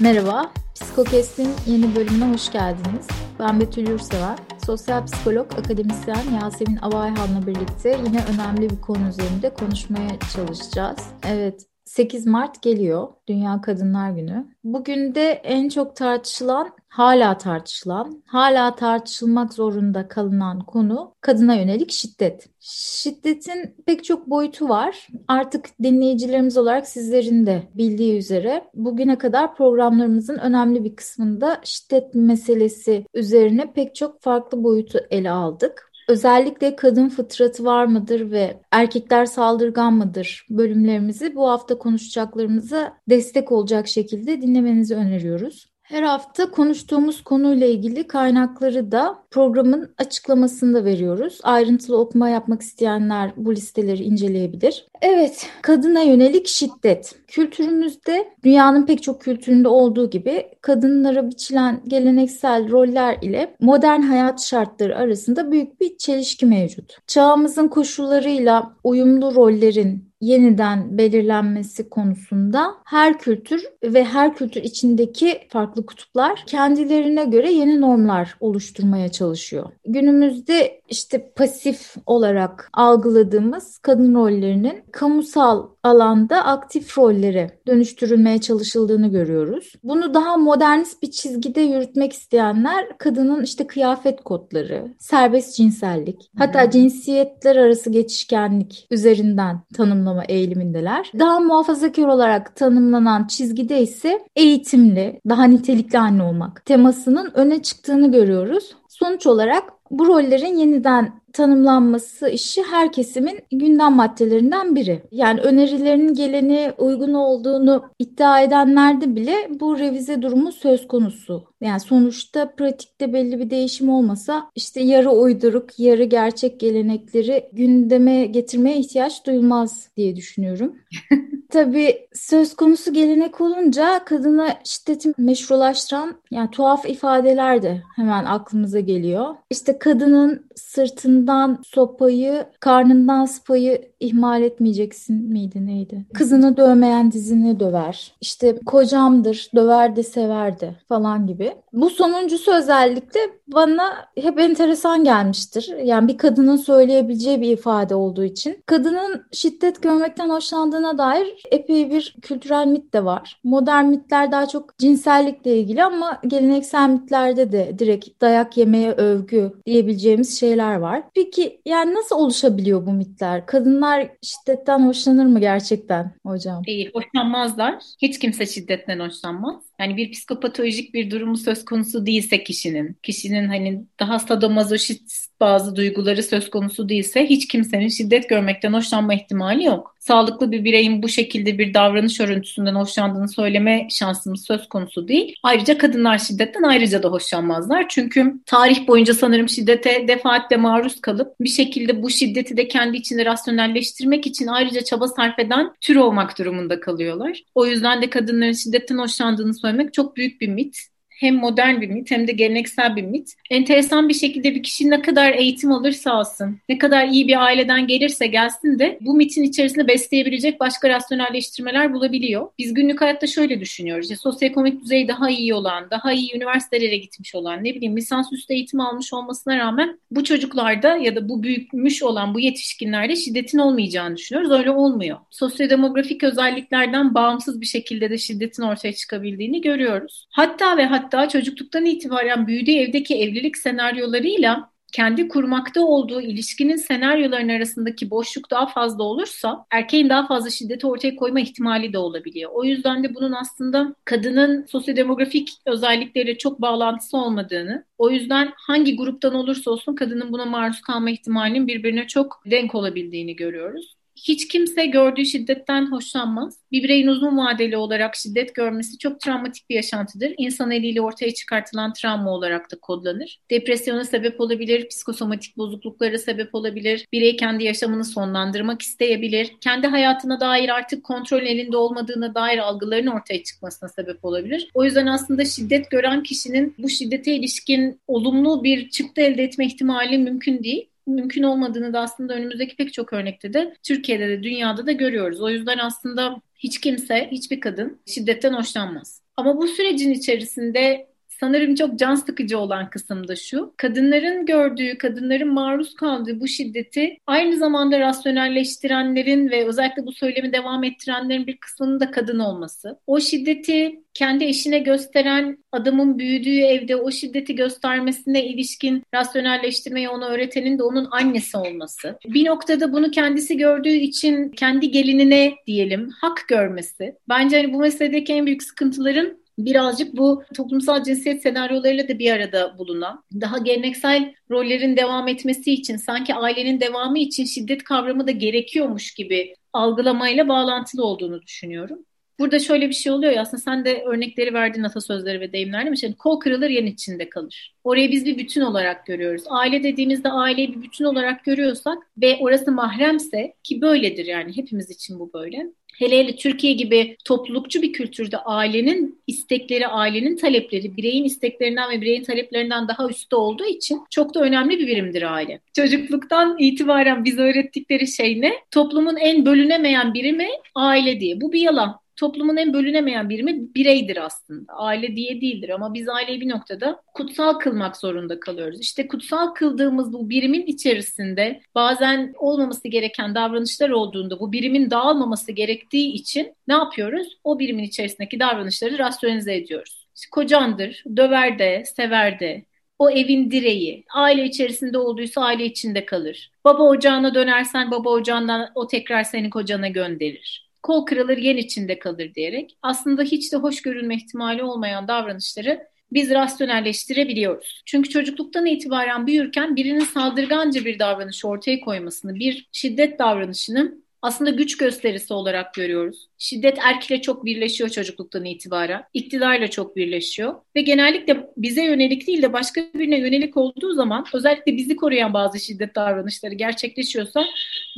Merhaba, Psikokest'in yeni bölümüne hoş geldiniz. Ben Betül Yursever. Sosyal psikolog, akademisyen Yasemin Avayhan'la birlikte yine önemli bir konu üzerinde konuşmaya çalışacağız. Evet, 8 Mart geliyor, Dünya Kadınlar Günü. Bugün de en çok tartışılan, hala tartışılan, hala tartışılmak zorunda kalınan konu kadına yönelik şiddet. Şiddetin pek çok boyutu var. Artık dinleyicilerimiz olarak sizlerin de bildiği üzere bugüne kadar programlarımızın önemli bir kısmında şiddet meselesi üzerine pek çok farklı boyutu ele aldık özellikle kadın fıtratı var mıdır ve erkekler saldırgan mıdır bölümlerimizi bu hafta konuşacaklarımıza destek olacak şekilde dinlemenizi öneriyoruz. Her hafta konuştuğumuz konuyla ilgili kaynakları da programın açıklamasında veriyoruz. Ayrıntılı okuma yapmak isteyenler bu listeleri inceleyebilir. Evet, kadına yönelik şiddet. Kültürümüzde dünyanın pek çok kültüründe olduğu gibi kadınlara biçilen geleneksel roller ile modern hayat şartları arasında büyük bir çelişki mevcut. Çağımızın koşullarıyla uyumlu rollerin yeniden belirlenmesi konusunda her kültür ve her kültür içindeki farklı kutuplar kendilerine göre yeni normlar oluşturmaya çalışıyor. Günümüzde işte pasif olarak algıladığımız kadın rollerinin kamusal alanda aktif rollere dönüştürülmeye çalışıldığını görüyoruz. Bunu daha modernist bir çizgide yürütmek isteyenler kadının işte kıyafet kodları, serbest cinsellik, hatta cinsiyetler arası geçişkenlik üzerinden tanımlama eğilimindeler. Daha muhafazakar olarak tanımlanan çizgide ise eğitimli, daha nitelikli anne olmak temasının öne çıktığını görüyoruz. Sonuç olarak bu rollerin yeniden tanımlanması işi her kesimin gündem maddelerinden biri. Yani önerilerin geleni uygun olduğunu iddia edenlerde bile bu revize durumu söz konusu. Yani sonuçta pratikte belli bir değişim olmasa işte yarı uyduruk, yarı gerçek gelenekleri gündeme getirmeye ihtiyaç duyulmaz diye düşünüyorum. Tabii söz konusu gelenek olunca kadına şiddeti meşrulaştıran yani tuhaf ifadeler de hemen aklımıza geliyor. İşte kadının sırtından sopayı, karnından sıpayı ihmal etmeyeceksin miydi neydi? Kızını dövmeyen dizini döver. İşte kocamdır, döver de sever de falan gibi. Bu sonuncusu özellikle bana hep enteresan gelmiştir. Yani bir kadının söyleyebileceği bir ifade olduğu için. Kadının şiddet görmekten hoşlandığına dair epey bir kültürel mit de var. Modern mitler daha çok cinsellikle ilgili ama geleneksel mitlerde de direkt dayak yemeye övgü diyebileceğimiz şeyler var. Peki yani nasıl oluşabiliyor bu mitler? Kadınlar şiddetten hoşlanır mı gerçekten hocam? İyi, hoşlanmazlar. Hiç kimse şiddetten hoşlanmaz. Yani bir psikopatolojik bir durumu söz konusu değilse kişinin, kişinin hani daha sadomazoşist bazı duyguları söz konusu değilse hiç kimsenin şiddet görmekten hoşlanma ihtimali yok. Sağlıklı bir bireyin bu şekilde bir davranış örüntüsünden hoşlandığını söyleme şansımız söz konusu değil. Ayrıca kadınlar şiddetten ayrıca da hoşlanmazlar. Çünkü tarih boyunca sanırım şiddete defaatle maruz kalıp bir şekilde bu şiddeti de kendi içinde rasyonelleştirmek için ayrıca çaba sarf eden tür olmak durumunda kalıyorlar. O yüzden de kadınların şiddetten hoşlandığını söylemek çok büyük bir mit hem modern bir mit hem de geleneksel bir mit. Enteresan bir şekilde bir kişi ne kadar eğitim alırsa alsın, ne kadar iyi bir aileden gelirse gelsin de bu mitin içerisinde besleyebilecek başka rasyonelleştirmeler bulabiliyor. Biz günlük hayatta şöyle düşünüyoruz. İşte sosyoekonomik düzey daha iyi olan, daha iyi üniversitelere gitmiş olan, ne bileyim lisansüstü eğitim almış olmasına rağmen bu çocuklarda ya da bu büyümüş olan bu yetişkinlerde şiddetin olmayacağını düşünüyoruz. Öyle olmuyor. Sosyodemografik özelliklerden bağımsız bir şekilde de şiddetin ortaya çıkabildiğini görüyoruz. Hatta ve hatta hatta çocukluktan itibaren büyüdüğü evdeki evlilik senaryolarıyla kendi kurmakta olduğu ilişkinin senaryoların arasındaki boşluk daha fazla olursa erkeğin daha fazla şiddeti ortaya koyma ihtimali de olabiliyor. O yüzden de bunun aslında kadının sosyodemografik özellikleriyle çok bağlantısı olmadığını, o yüzden hangi gruptan olursa olsun kadının buna maruz kalma ihtimalinin birbirine çok denk olabildiğini görüyoruz. Hiç kimse gördüğü şiddetten hoşlanmaz. Bir bireyin uzun vadeli olarak şiddet görmesi çok travmatik bir yaşantıdır. İnsan eliyle ortaya çıkartılan travma olarak da kodlanır. Depresyona sebep olabilir, psikosomatik bozukluklara sebep olabilir. Birey kendi yaşamını sonlandırmak isteyebilir. Kendi hayatına dair artık kontrol elinde olmadığına dair algıların ortaya çıkmasına sebep olabilir. O yüzden aslında şiddet gören kişinin bu şiddete ilişkin olumlu bir çıktı elde etme ihtimali mümkün değil mümkün olmadığını da aslında önümüzdeki pek çok örnekte de Türkiye'de de dünyada da görüyoruz. O yüzden aslında hiç kimse, hiçbir kadın şiddetten hoşlanmaz. Ama bu sürecin içerisinde sanırım çok can sıkıcı olan kısım da şu. Kadınların gördüğü, kadınların maruz kaldığı bu şiddeti aynı zamanda rasyonelleştirenlerin ve özellikle bu söylemi devam ettirenlerin bir kısmının da kadın olması. O şiddeti kendi eşine gösteren adamın büyüdüğü evde o şiddeti göstermesine ilişkin rasyonelleştirmeyi ona öğretenin de onun annesi olması. Bir noktada bunu kendisi gördüğü için kendi gelinine diyelim hak görmesi. Bence hani bu meseledeki en büyük sıkıntıların birazcık bu toplumsal cinsiyet senaryolarıyla da bir arada bulunan, daha geleneksel rollerin devam etmesi için, sanki ailenin devamı için şiddet kavramı da gerekiyormuş gibi algılamayla bağlantılı olduğunu düşünüyorum. Burada şöyle bir şey oluyor ya aslında sen de örnekleri verdin atasözleri ve deyimler değil mi? kol kırılır yen içinde kalır. Orayı biz bir bütün olarak görüyoruz. Aile dediğimizde aileyi bir bütün olarak görüyorsak ve orası mahremse ki böyledir yani hepimiz için bu böyle. Hele hele Türkiye gibi toplulukçu bir kültürde ailenin istekleri, ailenin talepleri, bireyin isteklerinden ve bireyin taleplerinden daha üstte olduğu için çok da önemli bir birimdir aile. Çocukluktan itibaren bize öğrettikleri şey ne? Toplumun en bölünemeyen birimi aile diye. Bu bir yalan toplumun en bölünemeyen birimi bireydir aslında. Aile diye değildir ama biz aileyi bir noktada kutsal kılmak zorunda kalıyoruz. İşte kutsal kıldığımız bu birimin içerisinde bazen olmaması gereken davranışlar olduğunda bu birimin dağılmaması gerektiği için ne yapıyoruz? O birimin içerisindeki davranışları rasyonize ediyoruz. İşte kocandır, döver de, sever de, o evin direği. Aile içerisinde olduysa aile içinde kalır. Baba ocağına dönersen baba ocağından o tekrar seni kocana gönderir kol kırılır yen içinde kalır diyerek aslında hiç de hoş görülme ihtimali olmayan davranışları biz rasyonelleştirebiliyoruz. Çünkü çocukluktan itibaren büyürken birinin saldırganca bir davranış ortaya koymasını, bir şiddet davranışını aslında güç gösterisi olarak görüyoruz. Şiddet erkekle çok birleşiyor çocukluktan itibaren. İktidarla çok birleşiyor. Ve genellikle bize yönelik değil de başka birine yönelik olduğu zaman özellikle bizi koruyan bazı şiddet davranışları gerçekleşiyorsa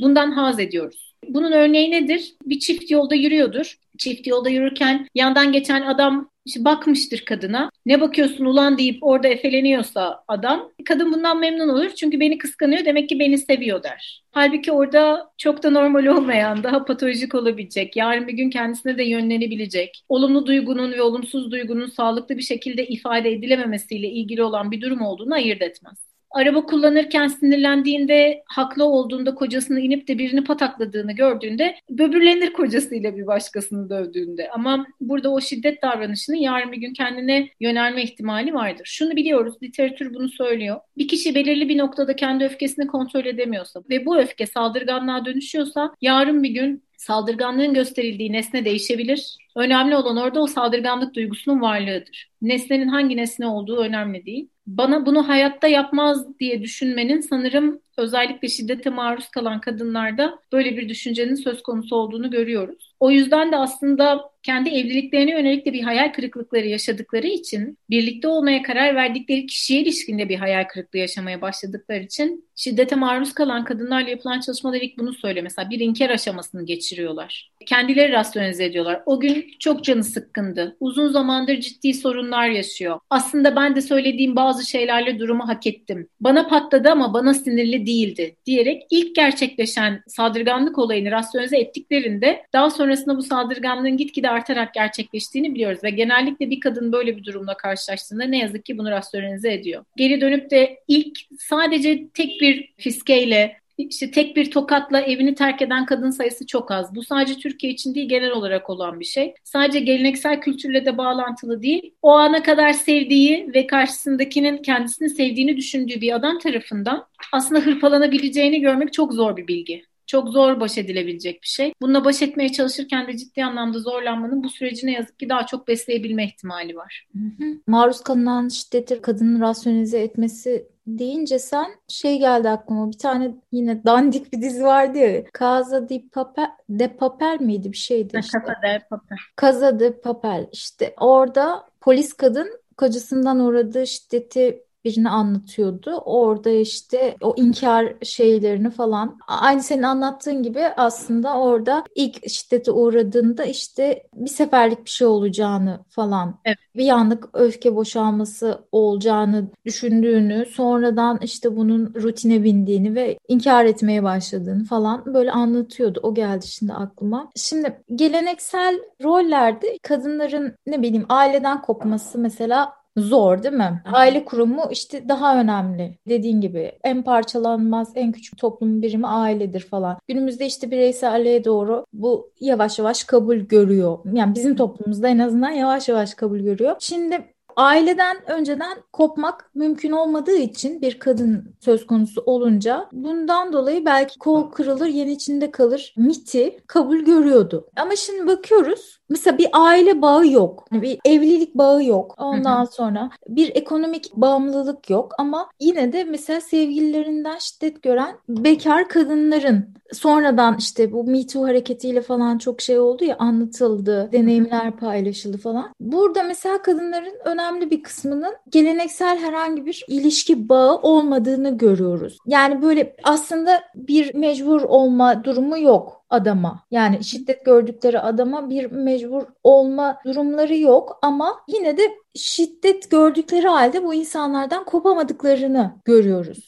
bundan haz ediyoruz. Bunun örneği nedir? Bir çift yolda yürüyordur. Çift yolda yürürken yandan geçen adam işte bakmıştır kadına. Ne bakıyorsun ulan deyip orada efeleniyorsa adam, kadın bundan memnun olur çünkü beni kıskanıyor demek ki beni seviyor der. Halbuki orada çok da normal olmayan, daha patolojik olabilecek, yarın bir gün kendisine de yönlenebilecek, olumlu duygunun ve olumsuz duygunun sağlıklı bir şekilde ifade edilememesiyle ilgili olan bir durum olduğunu ayırt etmez araba kullanırken sinirlendiğinde haklı olduğunda kocasını inip de birini patakladığını gördüğünde böbürlenir kocasıyla bir başkasını dövdüğünde. Ama burada o şiddet davranışının yarın bir gün kendine yönelme ihtimali vardır. Şunu biliyoruz, literatür bunu söylüyor. Bir kişi belirli bir noktada kendi öfkesini kontrol edemiyorsa ve bu öfke saldırganlığa dönüşüyorsa yarın bir gün saldırganlığın gösterildiği nesne değişebilir. Önemli olan orada o saldırganlık duygusunun varlığıdır. Nesnenin hangi nesne olduğu önemli değil bana bunu hayatta yapmaz diye düşünmenin sanırım özellikle şiddete maruz kalan kadınlarda böyle bir düşüncenin söz konusu olduğunu görüyoruz. O yüzden de aslında kendi evliliklerine yönelik de bir hayal kırıklıkları yaşadıkları için, birlikte olmaya karar verdikleri kişiye ilişkinde bir hayal kırıklığı yaşamaya başladıkları için şiddete maruz kalan kadınlarla yapılan çalışmalar ilk bunu söylüyor. Mesela bir inkar aşamasını geçiriyorlar. Kendileri rasyonize ediyorlar. O gün çok canı sıkkındı. Uzun zamandır ciddi sorunlar yaşıyor. Aslında ben de söylediğim bazı şeylerle durumu hak ettim. Bana patladı ama bana sinirli değildi diyerek ilk gerçekleşen saldırganlık olayını rasyonize ettiklerinde daha sonrasında bu saldırganlığın gitgide artarak gerçekleştiğini biliyoruz ve genellikle bir kadın böyle bir durumla karşılaştığında ne yazık ki bunu rasyonize ediyor. Geri dönüp de ilk sadece tek bir fiskeyle işte tek bir tokatla evini terk eden kadın sayısı çok az. Bu sadece Türkiye için değil genel olarak olan bir şey. Sadece geleneksel kültürle de bağlantılı değil. O ana kadar sevdiği ve karşısındakinin kendisini sevdiğini düşündüğü bir adam tarafından aslında hırpalanabileceğini görmek çok zor bir bilgi çok zor baş edilebilecek bir şey. Bununla baş etmeye çalışırken de ciddi anlamda zorlanmanın bu süreci ne yazık ki daha çok besleyebilme ihtimali var. Hı hı. Maruz kalınan şiddeti kadının rasyonize etmesi deyince sen şey geldi aklıma bir tane yine dandik bir dizi vardı ya Casa de Papel, de Papel miydi bir şeydi işte. Casa de Papel. Casa de Papel işte orada polis kadın kocasından uğradığı şiddeti birini anlatıyordu. Orada işte o inkar şeylerini falan aynı senin anlattığın gibi aslında orada ilk şiddete uğradığında işte bir seferlik bir şey olacağını falan evet. bir anlık öfke boşalması olacağını düşündüğünü sonradan işte bunun rutine bindiğini ve inkar etmeye başladığını falan böyle anlatıyordu. O geldi şimdi aklıma. Şimdi geleneksel rollerde kadınların ne bileyim aileden kopması mesela zor değil mi? Aile kurumu işte daha önemli. Dediğin gibi en parçalanmaz, en küçük toplum birimi ailedir falan. Günümüzde işte bireyselliğe doğru bu yavaş yavaş kabul görüyor. Yani bizim toplumumuzda en azından yavaş yavaş kabul görüyor. Şimdi Aileden önceden kopmak mümkün olmadığı için bir kadın söz konusu olunca bundan dolayı belki kol kırılır yen içinde kalır miti kabul görüyordu. Ama şimdi bakıyoruz mesela bir aile bağı yok. Bir evlilik bağı yok. Ondan sonra bir ekonomik bağımlılık yok ama yine de mesela sevgililerinden şiddet gören bekar kadınların sonradan işte bu Me Too hareketiyle falan çok şey oldu ya anlatıldı, deneyimler paylaşıldı falan. Burada mesela kadınların önemli bir kısmının geleneksel herhangi bir ilişki bağı olmadığını görüyoruz. Yani böyle aslında bir mecbur olma durumu yok adama. Yani şiddet gördükleri adama bir mecbur olma durumları yok ama yine de şiddet gördükleri halde bu insanlardan kopamadıklarını görüyoruz.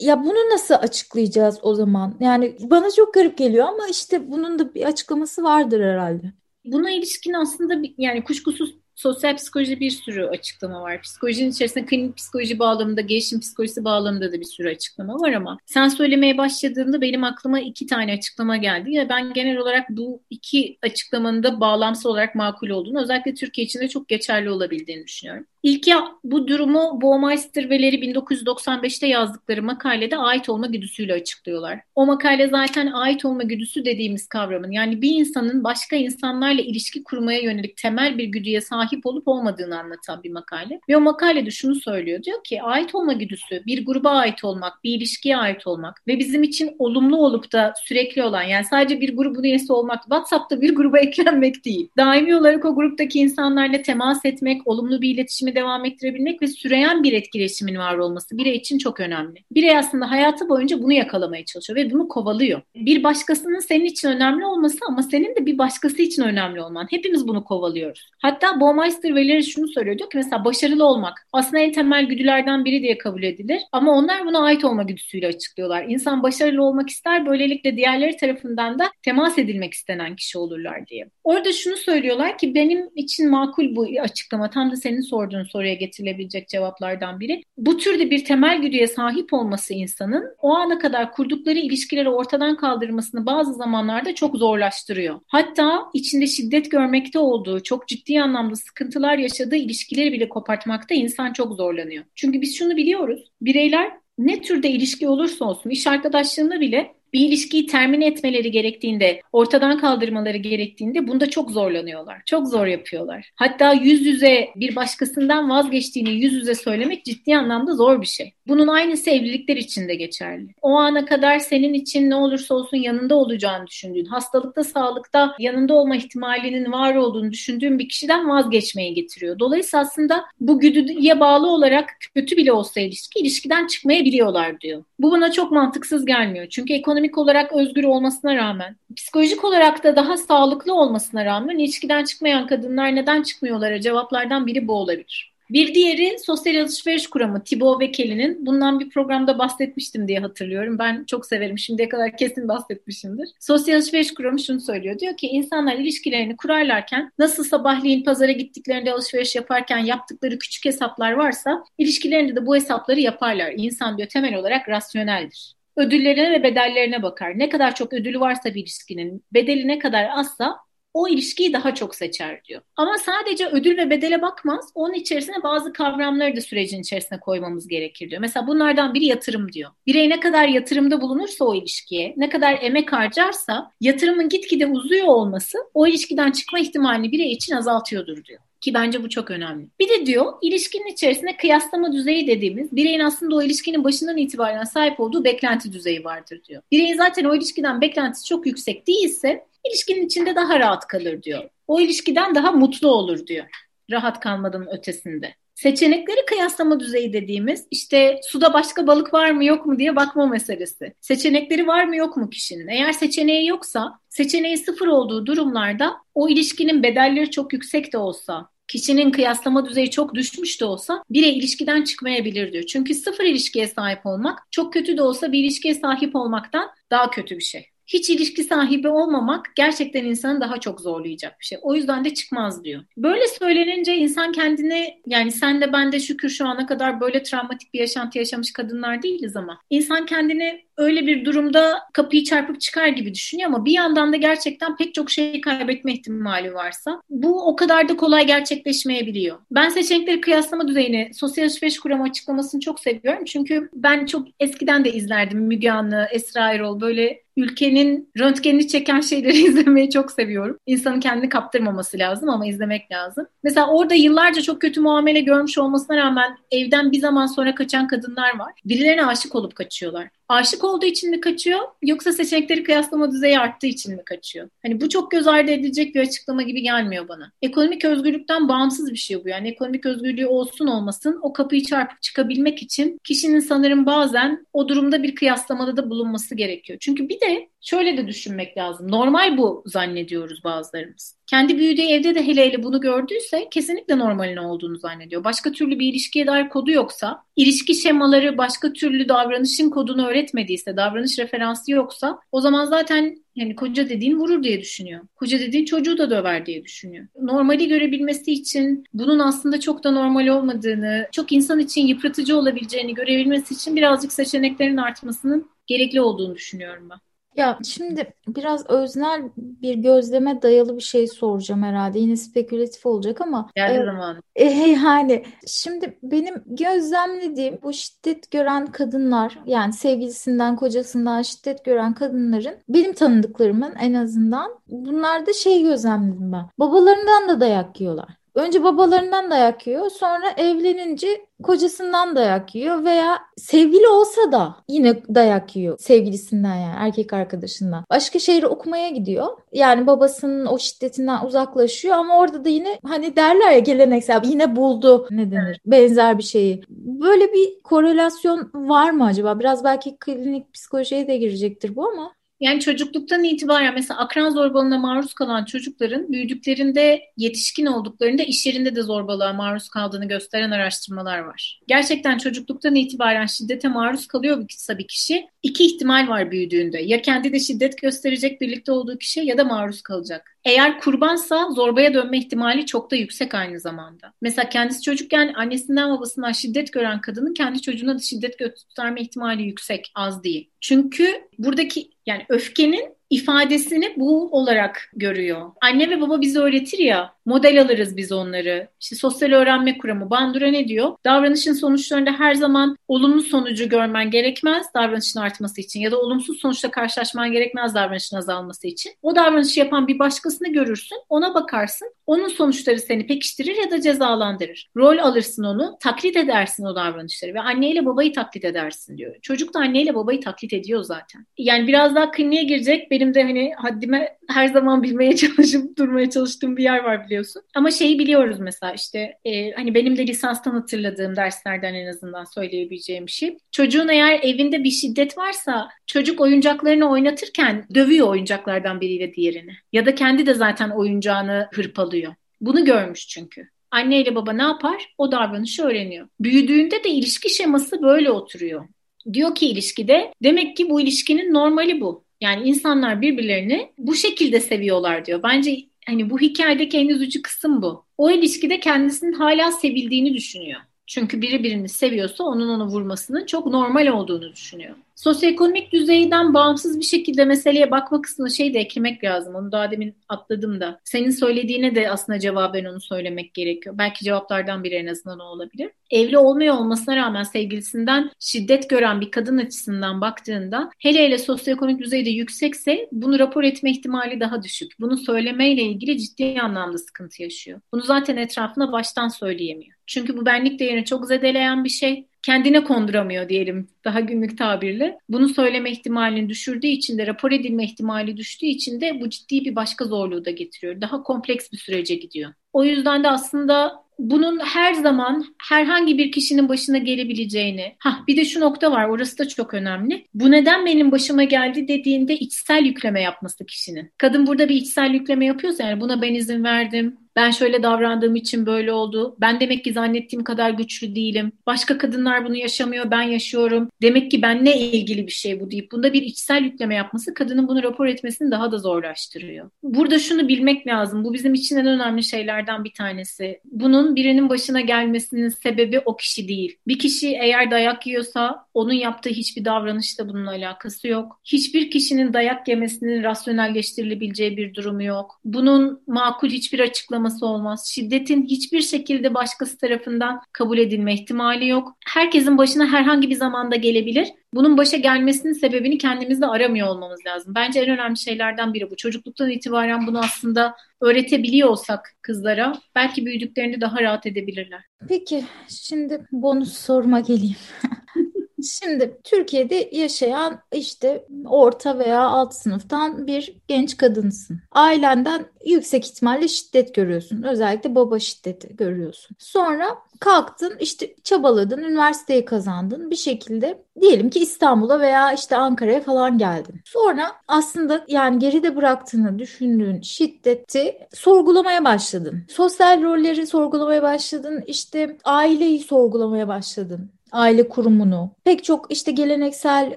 Ya bunu nasıl açıklayacağız o zaman? Yani bana çok garip geliyor ama işte bunun da bir açıklaması vardır herhalde. Buna ilişkin aslında bir, yani kuşkusuz sosyal psikolojide bir sürü açıklama var. Psikolojinin içerisinde klinik psikoloji bağlamında, gelişim psikolojisi bağlamında da bir sürü açıklama var ama sen söylemeye başladığında benim aklıma iki tane açıklama geldi. Ya ben genel olarak bu iki açıklamanın da bağlamsal olarak makul olduğunu, özellikle Türkiye için de çok geçerli olabildiğini düşünüyorum. İlk ya bu durumu Baumeister ve Leri 1995'te yazdıkları makalede ait olma güdüsüyle açıklıyorlar. O makale zaten ait olma güdüsü dediğimiz kavramın yani bir insanın başka insanlarla ilişki kurmaya yönelik temel bir güdüye sahip olup olmadığını anlatan bir makale. Ve o makalede şunu söylüyor. Diyor ki ait olma güdüsü bir gruba ait olmak, bir ilişkiye ait olmak ve bizim için olumlu olup da sürekli olan yani sadece bir grubun üyesi olmak, WhatsApp'ta bir gruba eklenmek değil. Daimi olarak o gruptaki insanlarla temas etmek, olumlu bir iletişimi devam ettirebilmek ve süreyen bir etkileşimin var olması birey için çok önemli. Birey aslında hayatı boyunca bunu yakalamaya çalışıyor ve bunu kovalıyor. Bir başkasının senin için önemli olması ama senin de bir başkası için önemli olman. Hepimiz bunu kovalıyoruz. Hatta Baumeister ve şunu söylüyor. Diyor ki mesela başarılı olmak aslında en temel güdülerden biri diye kabul edilir. Ama onlar buna ait olma güdüsüyle açıklıyorlar. İnsan başarılı olmak ister. Böylelikle diğerleri tarafından da temas edilmek istenen kişi olurlar diye. Orada şunu söylüyorlar ki benim için makul bu açıklama. Tam da senin sorduğun soruya getirilebilecek cevaplardan biri. Bu türde bir temel güdüye sahip olması insanın o ana kadar kurdukları ilişkileri ortadan kaldırmasını bazı zamanlarda çok zorlaştırıyor. Hatta içinde şiddet görmekte olduğu, çok ciddi anlamda sıkıntılar yaşadığı ilişkileri bile kopartmakta insan çok zorlanıyor. Çünkü biz şunu biliyoruz. Bireyler ne türde ilişki olursa olsun iş arkadaşlığında bile bir ilişkiyi termine etmeleri gerektiğinde, ortadan kaldırmaları gerektiğinde bunda çok zorlanıyorlar. Çok zor yapıyorlar. Hatta yüz yüze bir başkasından vazgeçtiğini yüz yüze söylemek ciddi anlamda zor bir şey. Bunun aynısı evlilikler için de geçerli. O ana kadar senin için ne olursa olsun yanında olacağını düşündüğün, hastalıkta, sağlıkta yanında olma ihtimalinin var olduğunu düşündüğün bir kişiden vazgeçmeye getiriyor. Dolayısıyla aslında bu güdüye bağlı olarak kötü bile olsa ilişki, ilişkiden çıkmayabiliyorlar diyor. Bu bana çok mantıksız gelmiyor. Çünkü ekonomik olarak özgür olmasına rağmen, psikolojik olarak da daha sağlıklı olmasına rağmen ilişkiden çıkmayan kadınlar neden çıkmıyorlar? Cevaplardan biri bu olabilir. Bir diğeri sosyal alışveriş kuramı Thibaut ve Kelly'nin. Bundan bir programda bahsetmiştim diye hatırlıyorum. Ben çok severim. Şimdiye kadar kesin bahsetmişimdir. Sosyal alışveriş kuramı şunu söylüyor. Diyor ki insanlar ilişkilerini kurarlarken nasıl sabahleyin pazara gittiklerinde alışveriş yaparken yaptıkları küçük hesaplar varsa ilişkilerinde de bu hesapları yaparlar. İnsan diyor temel olarak rasyoneldir ödüllerine ve bedellerine bakar. Ne kadar çok ödülü varsa bir ilişkinin, bedeli ne kadar azsa o ilişkiyi daha çok seçer diyor. Ama sadece ödül ve bedele bakmaz. Onun içerisine bazı kavramları da sürecin içerisine koymamız gerekir diyor. Mesela bunlardan biri yatırım diyor. Birey ne kadar yatırımda bulunursa o ilişkiye, ne kadar emek harcarsa yatırımın gitgide uzuyor olması o ilişkiden çıkma ihtimalini birey için azaltıyordur diyor. Ki bence bu çok önemli. Bir de diyor ilişkinin içerisinde kıyaslama düzeyi dediğimiz bireyin aslında o ilişkinin başından itibaren sahip olduğu beklenti düzeyi vardır diyor. Bireyin zaten o ilişkiden beklentisi çok yüksek değilse ilişkinin içinde daha rahat kalır diyor. O ilişkiden daha mutlu olur diyor. Rahat kalmadığının ötesinde. Seçenekleri kıyaslama düzeyi dediğimiz işte suda başka balık var mı yok mu diye bakma meselesi. Seçenekleri var mı yok mu kişinin? Eğer seçeneği yoksa seçeneği sıfır olduğu durumlarda o ilişkinin bedelleri çok yüksek de olsa kişinin kıyaslama düzeyi çok düşmüş de olsa bire ilişkiden çıkmayabilir diyor. Çünkü sıfır ilişkiye sahip olmak çok kötü de olsa bir ilişkiye sahip olmaktan daha kötü bir şey hiç ilişki sahibi olmamak gerçekten insanı daha çok zorlayacak bir şey. O yüzden de çıkmaz diyor. Böyle söylenince insan kendini yani sen de ben de şükür şu ana kadar böyle travmatik bir yaşantı yaşamış kadınlar değiliz ama insan kendini öyle bir durumda kapıyı çarpıp çıkar gibi düşünüyor ama bir yandan da gerçekten pek çok şey kaybetme ihtimali varsa bu o kadar da kolay gerçekleşmeyebiliyor. Ben seçenekleri kıyaslama düzeyini sosyal alışveriş kuramı açıklamasını çok seviyorum. Çünkü ben çok eskiden de izlerdim Müge Anlı, Esra Erol böyle ülkenin röntgenini çeken şeyleri izlemeyi çok seviyorum. İnsanın kendini kaptırmaması lazım ama izlemek lazım. Mesela orada yıllarca çok kötü muamele görmüş olmasına rağmen evden bir zaman sonra kaçan kadınlar var. Birilerine aşık olup kaçıyorlar aşık olduğu için mi kaçıyor yoksa seçenekleri kıyaslama düzeyi arttığı için mi kaçıyor? Hani bu çok göz ardı edilecek bir açıklama gibi gelmiyor bana. Ekonomik özgürlükten bağımsız bir şey bu. Yani ekonomik özgürlüğü olsun olmasın o kapıyı çarpıp çıkabilmek için kişinin sanırım bazen o durumda bir kıyaslamada da bulunması gerekiyor. Çünkü bir de şöyle de düşünmek lazım. Normal bu zannediyoruz bazılarımız. Kendi büyüdüğü evde de hele hele bunu gördüyse kesinlikle normalin olduğunu zannediyor. Başka türlü bir ilişkiye dair kodu yoksa, ilişki şemaları başka türlü davranışın kodunu öğretmediyse, davranış referansı yoksa o zaman zaten yani koca dediğin vurur diye düşünüyor. Koca dediğin çocuğu da döver diye düşünüyor. Normali görebilmesi için bunun aslında çok da normal olmadığını, çok insan için yıpratıcı olabileceğini görebilmesi için birazcık seçeneklerin artmasının gerekli olduğunu düşünüyorum ben. Ya şimdi biraz öznel bir gözleme dayalı bir şey soracağım herhalde. Yine spekülatif olacak ama Geldi e, zaman. E, yani şimdi benim gözlemlediğim bu şiddet gören kadınlar yani sevgilisinden kocasından şiddet gören kadınların benim tanıdıklarımın en azından bunlarda şey gözlemledim ben. Babalarından da dayak yiyorlar. Önce babalarından dayak yiyor, sonra evlenince kocasından dayak yiyor veya sevgili olsa da yine dayak yiyor sevgilisinden yani erkek arkadaşından. Başka şehre okumaya gidiyor. Yani babasının o şiddetinden uzaklaşıyor ama orada da yine hani derler ya geleneksel yine buldu ne denir benzer bir şeyi. Böyle bir korelasyon var mı acaba? Biraz belki klinik psikolojiye de girecektir bu ama. Yani çocukluktan itibaren mesela akran zorbalığına maruz kalan çocukların büyüdüklerinde yetişkin olduklarında iş yerinde de zorbalığa maruz kaldığını gösteren araştırmalar var. Gerçekten çocukluktan itibaren şiddete maruz kalıyor bir kişi. İki ihtimal var büyüdüğünde. Ya kendi de şiddet gösterecek birlikte olduğu kişi ya da maruz kalacak. Eğer kurbansa zorbaya dönme ihtimali çok da yüksek aynı zamanda. Mesela kendisi çocukken annesinden babasından şiddet gören kadının kendi çocuğuna da şiddet gösterme ihtimali yüksek, az değil. Çünkü buradaki yani öfkenin ifadesini bu olarak görüyor. Anne ve baba bizi öğretir ya, model alırız biz onları. İşte sosyal öğrenme kuramı Bandura ne diyor? Davranışın sonuçlarında her zaman olumlu sonucu görmen gerekmez davranışın artması için ya da olumsuz sonuçla karşılaşman gerekmez davranışın azalması için. O davranışı yapan bir başkasını görürsün, ona bakarsın. Onun sonuçları seni pekiştirir ya da cezalandırır. Rol alırsın onu, taklit edersin o davranışları ve anneyle babayı taklit edersin diyor. Çocuk da anneyle babayı taklit ediyor zaten. Yani biraz daha kliniğe girecek benim de hani haddime her zaman bilmeye çalışıp durmaya çalıştığım bir yer var biliyorsun. Ama şeyi biliyoruz mesela işte e, hani benim de lisanstan hatırladığım derslerden en azından söyleyebileceğim şey. Çocuğun eğer evinde bir şiddet varsa çocuk oyuncaklarını oynatırken dövüyor oyuncaklardan biriyle diğerini. Ya da kendi de zaten oyuncağını hırpalıyor. Bunu görmüş çünkü. Anne ile baba ne yapar? O davranışı öğreniyor. Büyüdüğünde de ilişki şeması böyle oturuyor. Diyor ki ilişkide demek ki bu ilişkinin normali bu. Yani insanlar birbirlerini bu şekilde seviyorlar diyor. Bence hani bu hikayedeki en üzücü kısım bu. O ilişkide kendisinin hala sevildiğini düşünüyor. Çünkü biri birini seviyorsa onun onu vurmasının çok normal olduğunu düşünüyor sosyoekonomik düzeyden bağımsız bir şekilde meseleye bakma kısmına şey de eklemek lazım. Onu daha demin atladım da. Senin söylediğine de aslında cevaben onu söylemek gerekiyor. Belki cevaplardan biri en azından o olabilir. Evli olmuyor olmasına rağmen sevgilisinden şiddet gören bir kadın açısından baktığında hele hele sosyoekonomik düzeyde yüksekse bunu rapor etme ihtimali daha düşük. Bunu söylemeyle ilgili ciddi anlamda sıkıntı yaşıyor. Bunu zaten etrafına baştan söyleyemiyor. Çünkü bu benlik değerini çok zedeleyen bir şey kendine konduramıyor diyelim daha günlük tabirle. Bunu söyleme ihtimalini düşürdüğü için de rapor edilme ihtimali düştüğü için de bu ciddi bir başka zorluğu da getiriyor. Daha kompleks bir sürece gidiyor. O yüzden de aslında bunun her zaman herhangi bir kişinin başına gelebileceğini. Ha bir de şu nokta var orası da çok önemli. Bu neden benim başıma geldi dediğinde içsel yükleme yapması kişinin. Kadın burada bir içsel yükleme yapıyorsa yani buna ben izin verdim, ben şöyle davrandığım için böyle oldu. Ben demek ki zannettiğim kadar güçlü değilim. Başka kadınlar bunu yaşamıyor, ben yaşıyorum. Demek ki benle ilgili bir şey bu deyip bunda bir içsel yükleme yapması kadının bunu rapor etmesini daha da zorlaştırıyor. Burada şunu bilmek lazım. Bu bizim için en önemli şeylerden bir tanesi. Bunun birinin başına gelmesinin sebebi o kişi değil. Bir kişi eğer dayak yiyorsa onun yaptığı hiçbir davranışta bunun alakası yok. Hiçbir kişinin dayak yemesinin rasyonelleştirilebileceği bir durumu yok. Bunun makul hiçbir açıklaması açıklaması olmaz. Şiddetin hiçbir şekilde başkası tarafından kabul edilme ihtimali yok. Herkesin başına herhangi bir zamanda gelebilir. Bunun başa gelmesinin sebebini kendimizde aramıyor olmamız lazım. Bence en önemli şeylerden biri bu. Çocukluktan itibaren bunu aslında öğretebiliyor olsak kızlara belki büyüdüklerinde daha rahat edebilirler. Peki şimdi bonus soruma geleyim. Şimdi Türkiye'de yaşayan işte orta veya alt sınıftan bir genç kadınsın. Ailenden yüksek ihtimalle şiddet görüyorsun. Özellikle baba şiddeti görüyorsun. Sonra kalktın işte çabaladın, üniversiteyi kazandın bir şekilde diyelim ki İstanbul'a veya işte Ankara'ya falan geldin. Sonra aslında yani geride bıraktığını düşündüğün şiddeti sorgulamaya başladın. Sosyal rolleri sorgulamaya başladın. işte aileyi sorgulamaya başladın aile kurumunu, pek çok işte geleneksel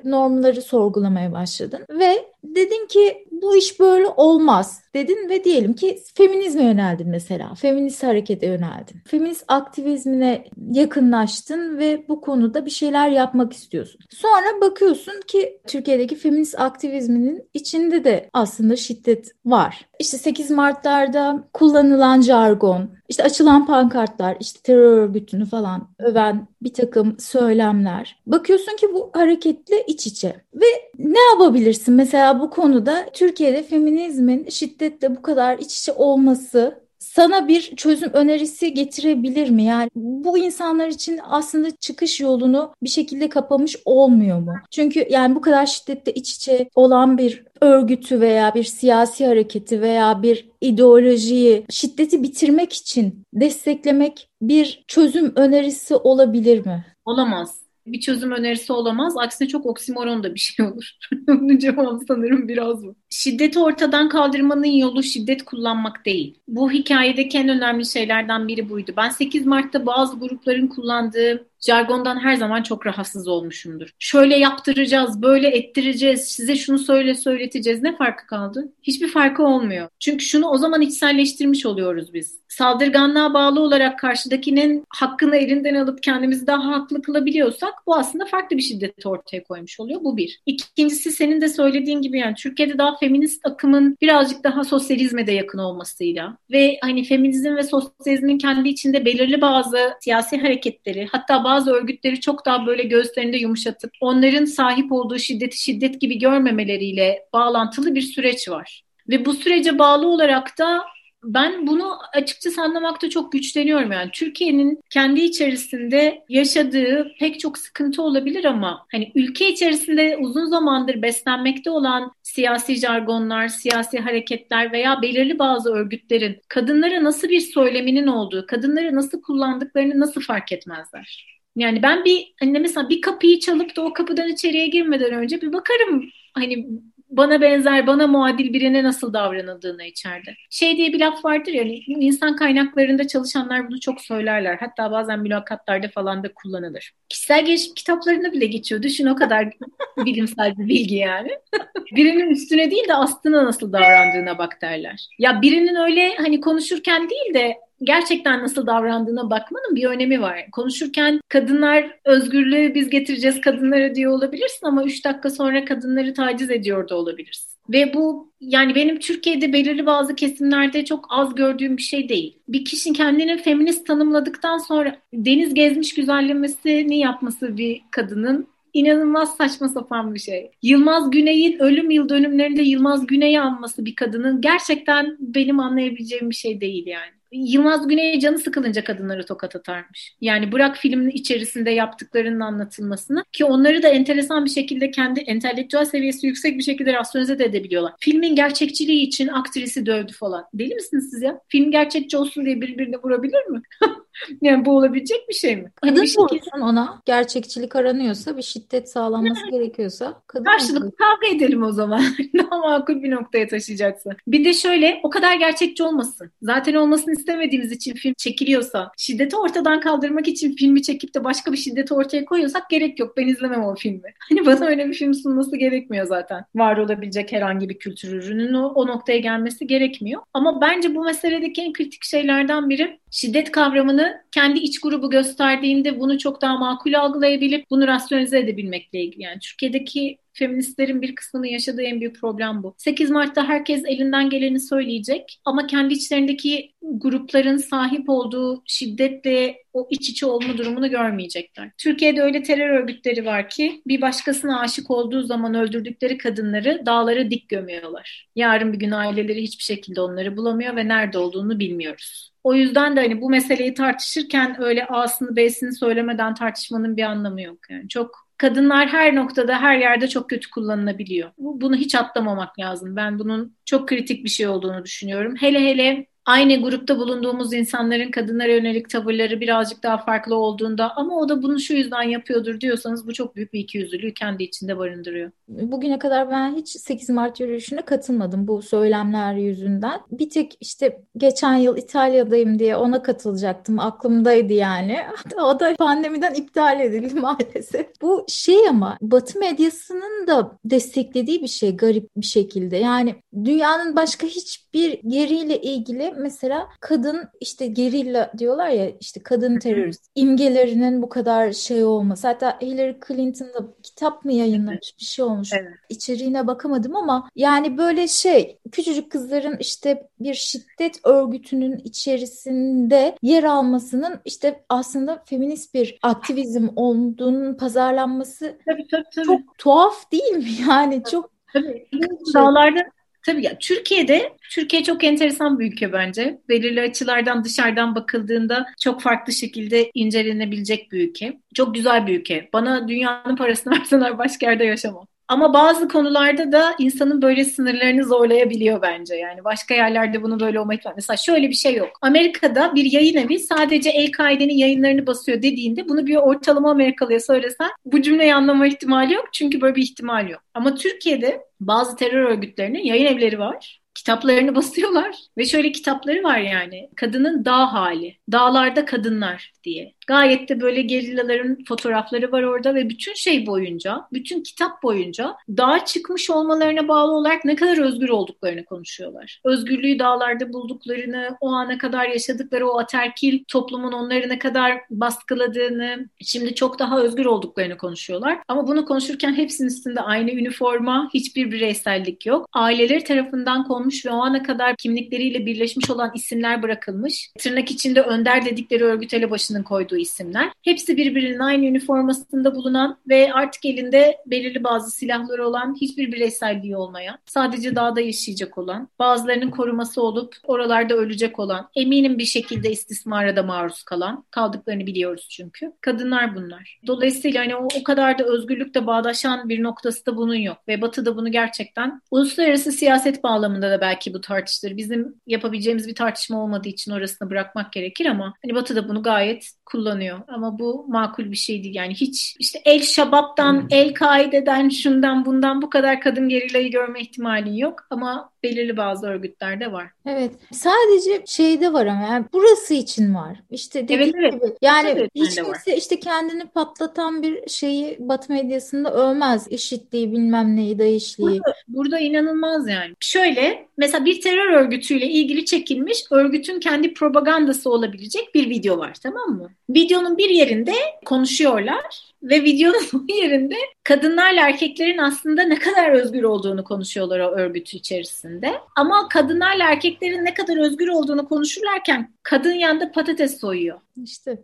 normları sorgulamaya başladın ve dedin ki bu iş böyle olmaz dedin ve diyelim ki feminizme yöneldin mesela. Feminist harekete yöneldin. Feminist aktivizmine yakınlaştın ve bu konuda bir şeyler yapmak istiyorsun. Sonra bakıyorsun ki Türkiye'deki feminist aktivizminin içinde de aslında şiddet var. İşte 8 Mart'larda kullanılan jargon, işte açılan pankartlar, işte terör örgütünü falan öven bir takım söylemler. Bakıyorsun ki bu hareketle iç içe. Ve ne yapabilirsin mesela bu konuda Türkiye'de feminizmin şiddetle bu kadar iç içe olması sana bir çözüm önerisi getirebilir mi? Yani bu insanlar için aslında çıkış yolunu bir şekilde kapamış olmuyor mu? Çünkü yani bu kadar şiddette iç içe olan bir örgütü veya bir siyasi hareketi veya bir ideolojiyi şiddeti bitirmek için desteklemek bir çözüm önerisi olabilir mi? Olamaz bir çözüm önerisi olamaz. Aksine çok oksimoron da bir şey olur. Bunun cevabı sanırım biraz bu. Şiddeti ortadan kaldırmanın yolu şiddet kullanmak değil. Bu hikayedeki en önemli şeylerden biri buydu. Ben 8 Mart'ta bazı grupların kullandığı jargondan her zaman çok rahatsız olmuşumdur. Şöyle yaptıracağız, böyle ettireceğiz, size şunu söyle söyleteceğiz. Ne farkı kaldı? Hiçbir farkı olmuyor. Çünkü şunu o zaman içselleştirmiş oluyoruz biz. Saldırganlığa bağlı olarak karşıdakinin hakkını elinden alıp kendimizi daha haklı kılabiliyorsak bu aslında farklı bir şiddeti ortaya koymuş oluyor. Bu bir. İkincisi senin de söylediğin gibi yani Türkiye'de daha feminist akımın birazcık daha sosyalizme de yakın olmasıyla ve hani feminizm ve sosyalizmin kendi içinde belirli bazı siyasi hareketleri hatta bazı örgütleri çok daha böyle göğüslerinde yumuşatıp onların sahip olduğu şiddeti şiddet gibi görmemeleriyle bağlantılı bir süreç var. Ve bu sürece bağlı olarak da ben bunu açıkçası anlamakta çok güçleniyorum yani. Türkiye'nin kendi içerisinde yaşadığı pek çok sıkıntı olabilir ama hani ülke içerisinde uzun zamandır beslenmekte olan siyasi jargonlar, siyasi hareketler veya belirli bazı örgütlerin kadınlara nasıl bir söyleminin olduğu, kadınları nasıl kullandıklarını nasıl fark etmezler? Yani ben bir hani mesela bir kapıyı çalıp da o kapıdan içeriye girmeden önce bir bakarım hani bana benzer, bana muadil birine nasıl davranıldığını içeride. Şey diye bir laf vardır ya, insan kaynaklarında çalışanlar bunu çok söylerler. Hatta bazen mülakatlarda falan da kullanılır. Kişisel gelişim kitaplarında bile geçiyor. Düşün o kadar bilimsel bir bilgi yani. birinin üstüne değil de aslına nasıl davrandığına bak derler. Ya birinin öyle hani konuşurken değil de gerçekten nasıl davrandığına bakmanın bir önemi var. Konuşurken kadınlar özgürlüğü biz getireceğiz kadınlara diyor olabilirsin ama üç dakika sonra kadınları taciz ediyor da olabilirsin. Ve bu yani benim Türkiye'de belirli bazı kesimlerde çok az gördüğüm bir şey değil. Bir kişinin kendini feminist tanımladıktan sonra deniz gezmiş güzellemesini yapması bir kadının inanılmaz saçma sapan bir şey. Yılmaz Güney'in ölüm yıl dönümlerinde Yılmaz Güney'i anması bir kadının gerçekten benim anlayabileceğim bir şey değil yani. Yılmaz Güney canı sıkılınca kadınları tokat atarmış. Yani bırak filmin içerisinde yaptıklarının anlatılmasını ki onları da enteresan bir şekilde kendi entelektüel seviyesi yüksek bir şekilde rasyonize de edebiliyorlar. Filmin gerçekçiliği için aktrisi dövdü falan. Deli misiniz siz ya? Film gerçekçi olsun diye birbirine vurabilir mi? yani bu olabilecek bir şey mi? Kadın hani bir şekilde... ona gerçekçilik aranıyorsa bir şiddet sağlanması gerekiyorsa kadın Karşılıklı kavga edelim o zaman. Daha makul bir noktaya taşıyacaksa. Bir de şöyle o kadar gerçekçi olmasın. Zaten olmasını istemediğimiz için film çekiliyorsa, şiddeti ortadan kaldırmak için filmi çekip de başka bir şiddeti ortaya koyuyorsak gerek yok. Ben izlemem o filmi. Hani bana öyle bir film sunması gerekmiyor zaten. Var olabilecek herhangi bir kültür ürünün o, o noktaya gelmesi gerekmiyor. Ama bence bu meseledeki en kritik şeylerden biri şiddet kavramını kendi iç grubu gösterdiğinde bunu çok daha makul algılayabilip bunu rasyonize edebilmekle ilgili. Yani Türkiye'deki feministlerin bir kısmının yaşadığı en büyük problem bu. 8 Mart'ta herkes elinden geleni söyleyecek ama kendi içlerindeki grupların sahip olduğu şiddetle o iç içe olma durumunu görmeyecekler. Türkiye'de öyle terör örgütleri var ki bir başkasına aşık olduğu zaman öldürdükleri kadınları dağlara dik gömüyorlar. Yarın bir gün aileleri hiçbir şekilde onları bulamıyor ve nerede olduğunu bilmiyoruz. O yüzden de hani bu meseleyi tartışırken öyle A'sını B'sini söylemeden tartışmanın bir anlamı yok. Yani çok kadınlar her noktada, her yerde çok kötü kullanılabiliyor. Bunu hiç atlamamak lazım. Ben bunun çok kritik bir şey olduğunu düşünüyorum. Hele hele aynı grupta bulunduğumuz insanların kadınlara yönelik tavırları birazcık daha farklı olduğunda ama o da bunu şu yüzden yapıyordur diyorsanız bu çok büyük bir ikiyüzlülüğü kendi içinde barındırıyor. Bugüne kadar ben hiç 8 Mart yürüyüşüne katılmadım bu söylemler yüzünden. Bir tek işte geçen yıl İtalya'dayım diye ona katılacaktım. Aklımdaydı yani. O da pandemiden iptal edildi maalesef. Bu şey ama Batı medyasının da desteklediği bir şey garip bir şekilde. Yani dünyanın başka hiçbir yeriyle ilgili mesela kadın işte gerilla diyorlar ya işte kadın terörist imgelerinin bu kadar şey olması. Hatta Hillary Clinton'da kitap mı yayınlamış bir şey olmuş. Evet. İçeriğine bakamadım ama yani böyle şey küçücük kızların işte bir şiddet örgütünün içerisinde yer almasının işte aslında feminist bir aktivizm olduğunun pazarlanması tabii, tabii, tabii. çok tuhaf değil mi? Yani çok Tabii. Dağlarda Tabii ya Türkiye'de Türkiye çok enteresan bir ülke bence. Belirli açılardan dışarıdan bakıldığında çok farklı şekilde incelenebilecek bir ülke. Çok güzel bir ülke. Bana dünyanın parasını verseler başka yerde yaşamam. Ama bazı konularda da insanın böyle sınırlarını zorlayabiliyor bence. Yani başka yerlerde bunu böyle olmak var. Mesela şöyle bir şey yok. Amerika'da bir yayın evi sadece El-Kaide'nin yayınlarını basıyor dediğinde bunu bir ortalama Amerikalıya söylesen bu cümleyi anlama ihtimali yok. Çünkü böyle bir ihtimal yok. Ama Türkiye'de bazı terör örgütlerinin yayın evleri var kitaplarını basıyorlar ve şöyle kitapları var yani kadının dağ hali dağlarda kadınlar diye gayet de böyle gerillaların fotoğrafları var orada ve bütün şey boyunca bütün kitap boyunca dağa çıkmış olmalarına bağlı olarak ne kadar özgür olduklarını konuşuyorlar. Özgürlüğü dağlarda bulduklarını o ana kadar yaşadıkları o aterkil toplumun onları ne kadar baskıladığını şimdi çok daha özgür olduklarını konuşuyorlar. Ama bunu konuşurken hepsinin üstünde aynı üniforma hiçbir bireysellik yok. Aileleri tarafından konmuş ve o ana kadar kimlikleriyle birleşmiş olan isimler bırakılmış. Tırnak içinde önder dedikleri örgüt elebaşının koyduğu isimler. Hepsi birbirinin aynı üniformasında bulunan ve artık elinde belirli bazı silahları olan hiçbir bireyselliği olmayan, sadece dağda yaşayacak olan, bazılarının koruması olup oralarda ölecek olan, eminim bir şekilde istismara da maruz kalan, kaldıklarını biliyoruz çünkü. Kadınlar bunlar. Dolayısıyla hani o, o kadar da özgürlükle bağdaşan bir noktası da bunun yok ve Batı da bunu gerçekten uluslararası siyaset bağlamında da belki bu tartışılır. Bizim yapabileceğimiz bir tartışma olmadığı için orasını bırakmak gerekir ama hani Batı da bunu gayet kullanıyor. Ama bu makul bir şey değil. Yani hiç işte El Şabab'dan, hmm. El Kaide'den, şundan bundan bu kadar kadın gerilayı görme ihtimali yok. Ama belirli bazı örgütlerde var. Evet. Sadece şeyde var ama yani burası için var. İşte dediğim evet, evet. gibi. Yani evet, hiç kimse işte kendini patlatan bir şeyi Batı medyasında övmez. İşitliği bilmem neyi, dayışliği. Burada, burada inanılmaz yani. Şöyle mesela bir terör örgütüyle ilgili çekilmiş örgütün kendi propagandası olabilecek bir video var tamam mı? Videonun bir yerinde konuşuyorlar ve videonun yerinde kadınlarla erkeklerin aslında ne kadar özgür olduğunu konuşuyorlar o örgütü içerisinde. Ama kadınlarla erkeklerin ne kadar özgür olduğunu konuşurlarken kadın yanında patates soyuyor. İşte.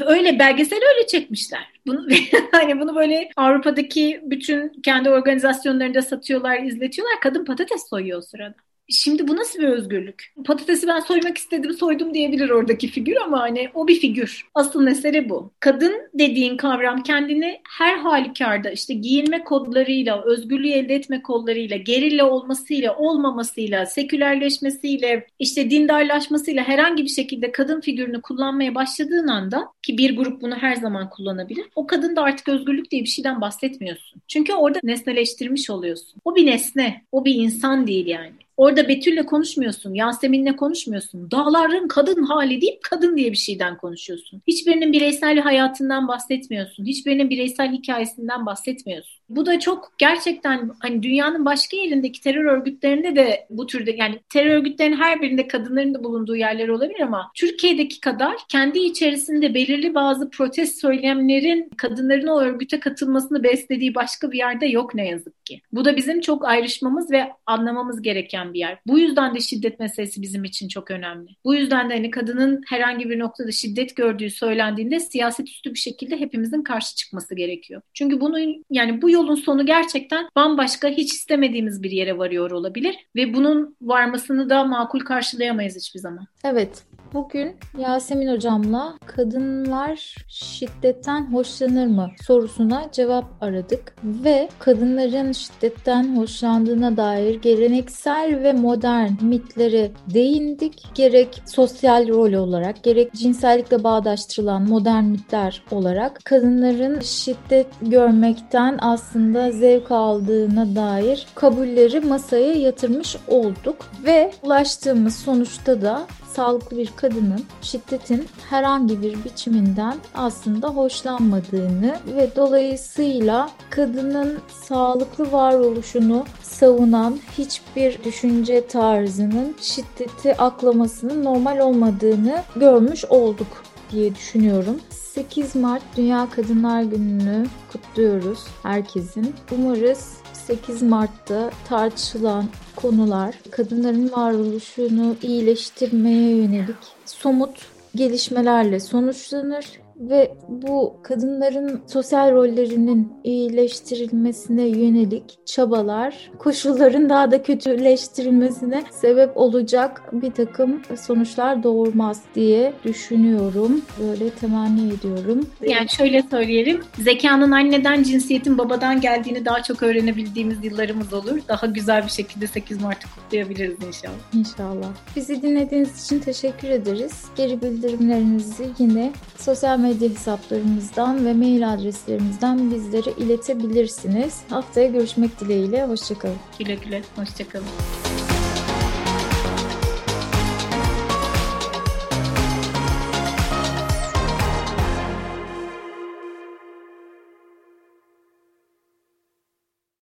Öyle belgesel öyle çekmişler. Bunu hani bunu böyle Avrupa'daki bütün kendi organizasyonlarında satıyorlar, izletiyorlar. Kadın patates soyuyor o sırada. Şimdi bu nasıl bir özgürlük? Patatesi ben soymak istedim soydum diyebilir oradaki figür ama hani o bir figür. Asıl mesele bu. Kadın dediğin kavram kendini her halükarda işte giyinme kodlarıyla, özgürlüğü elde etme kodlarıyla, gerilla olmasıyla, olmamasıyla, sekülerleşmesiyle, işte dindarlaşmasıyla herhangi bir şekilde kadın figürünü kullanmaya başladığın anda ki bir grup bunu her zaman kullanabilir. O kadın da artık özgürlük diye bir şeyden bahsetmiyorsun. Çünkü orada nesneleştirmiş oluyorsun. O bir nesne, o bir insan değil yani. Orada Betül'le konuşmuyorsun, Yasemin'le konuşmuyorsun. Dağların kadın hali deyip kadın diye bir şeyden konuşuyorsun. Hiçbirinin bireysel hayatından bahsetmiyorsun. Hiçbirinin bireysel hikayesinden bahsetmiyorsun. Bu da çok gerçekten hani dünyanın başka yerindeki terör örgütlerinde de bu türde yani terör örgütlerinin her birinde kadınların da bulunduğu yerler olabilir ama Türkiye'deki kadar kendi içerisinde belirli bazı protest söylemlerin kadınların o örgüte katılmasını beslediği başka bir yerde yok ne yazık ki. Bu da bizim çok ayrışmamız ve anlamamız gereken bir yer. Bu yüzden de şiddet meselesi bizim için çok önemli. Bu yüzden de hani kadının herhangi bir noktada şiddet gördüğü söylendiğinde siyaset üstü bir şekilde hepimizin karşı çıkması gerekiyor. Çünkü bunu yani bu yolun sonu gerçekten bambaşka hiç istemediğimiz bir yere varıyor olabilir ve bunun varmasını da makul karşılayamayız hiçbir zaman. Evet. Bugün Yasemin hocamla kadınlar şiddetten hoşlanır mı sorusuna cevap aradık ve kadınların şiddetten hoşlandığına dair geleneksel ve modern mitleri değindik. Gerek sosyal rol olarak gerek cinsellikle bağdaştırılan modern mitler olarak kadınların şiddet görmekten aslında zevk aldığına dair kabulleri masaya yatırmış olduk ve ulaştığımız sonuçta da sağlıklı bir kadının şiddetin herhangi bir biçiminden aslında hoşlanmadığını ve dolayısıyla kadının sağlıklı varoluşunu savunan hiçbir düşünce tarzının şiddeti aklamasının normal olmadığını görmüş olduk diye düşünüyorum. 8 Mart Dünya Kadınlar Günü'nü kutluyoruz herkesin. Umarız 8 Mart'ta tartışılan konular kadınların varoluşunu iyileştirmeye yönelik somut gelişmelerle sonuçlanır ve bu kadınların sosyal rollerinin iyileştirilmesine yönelik çabalar koşulların daha da kötüleştirilmesine sebep olacak bir takım sonuçlar doğurmaz diye düşünüyorum. Böyle temenni ediyorum. Yani şöyle söyleyelim. Zekanın anneden, cinsiyetin babadan geldiğini daha çok öğrenebildiğimiz yıllarımız olur. Daha güzel bir şekilde 8 Mart'ı kutlayabiliriz inşallah. İnşallah. Bizi dinlediğiniz için teşekkür ederiz. Geri bildirimlerinizi yine sosyal medya hesaplarımızdan ve mail adreslerimizden bizlere iletebilirsiniz. Haftaya görüşmek dileğiyle. Hoşçakalın. Güle güle. Hoşçakalın.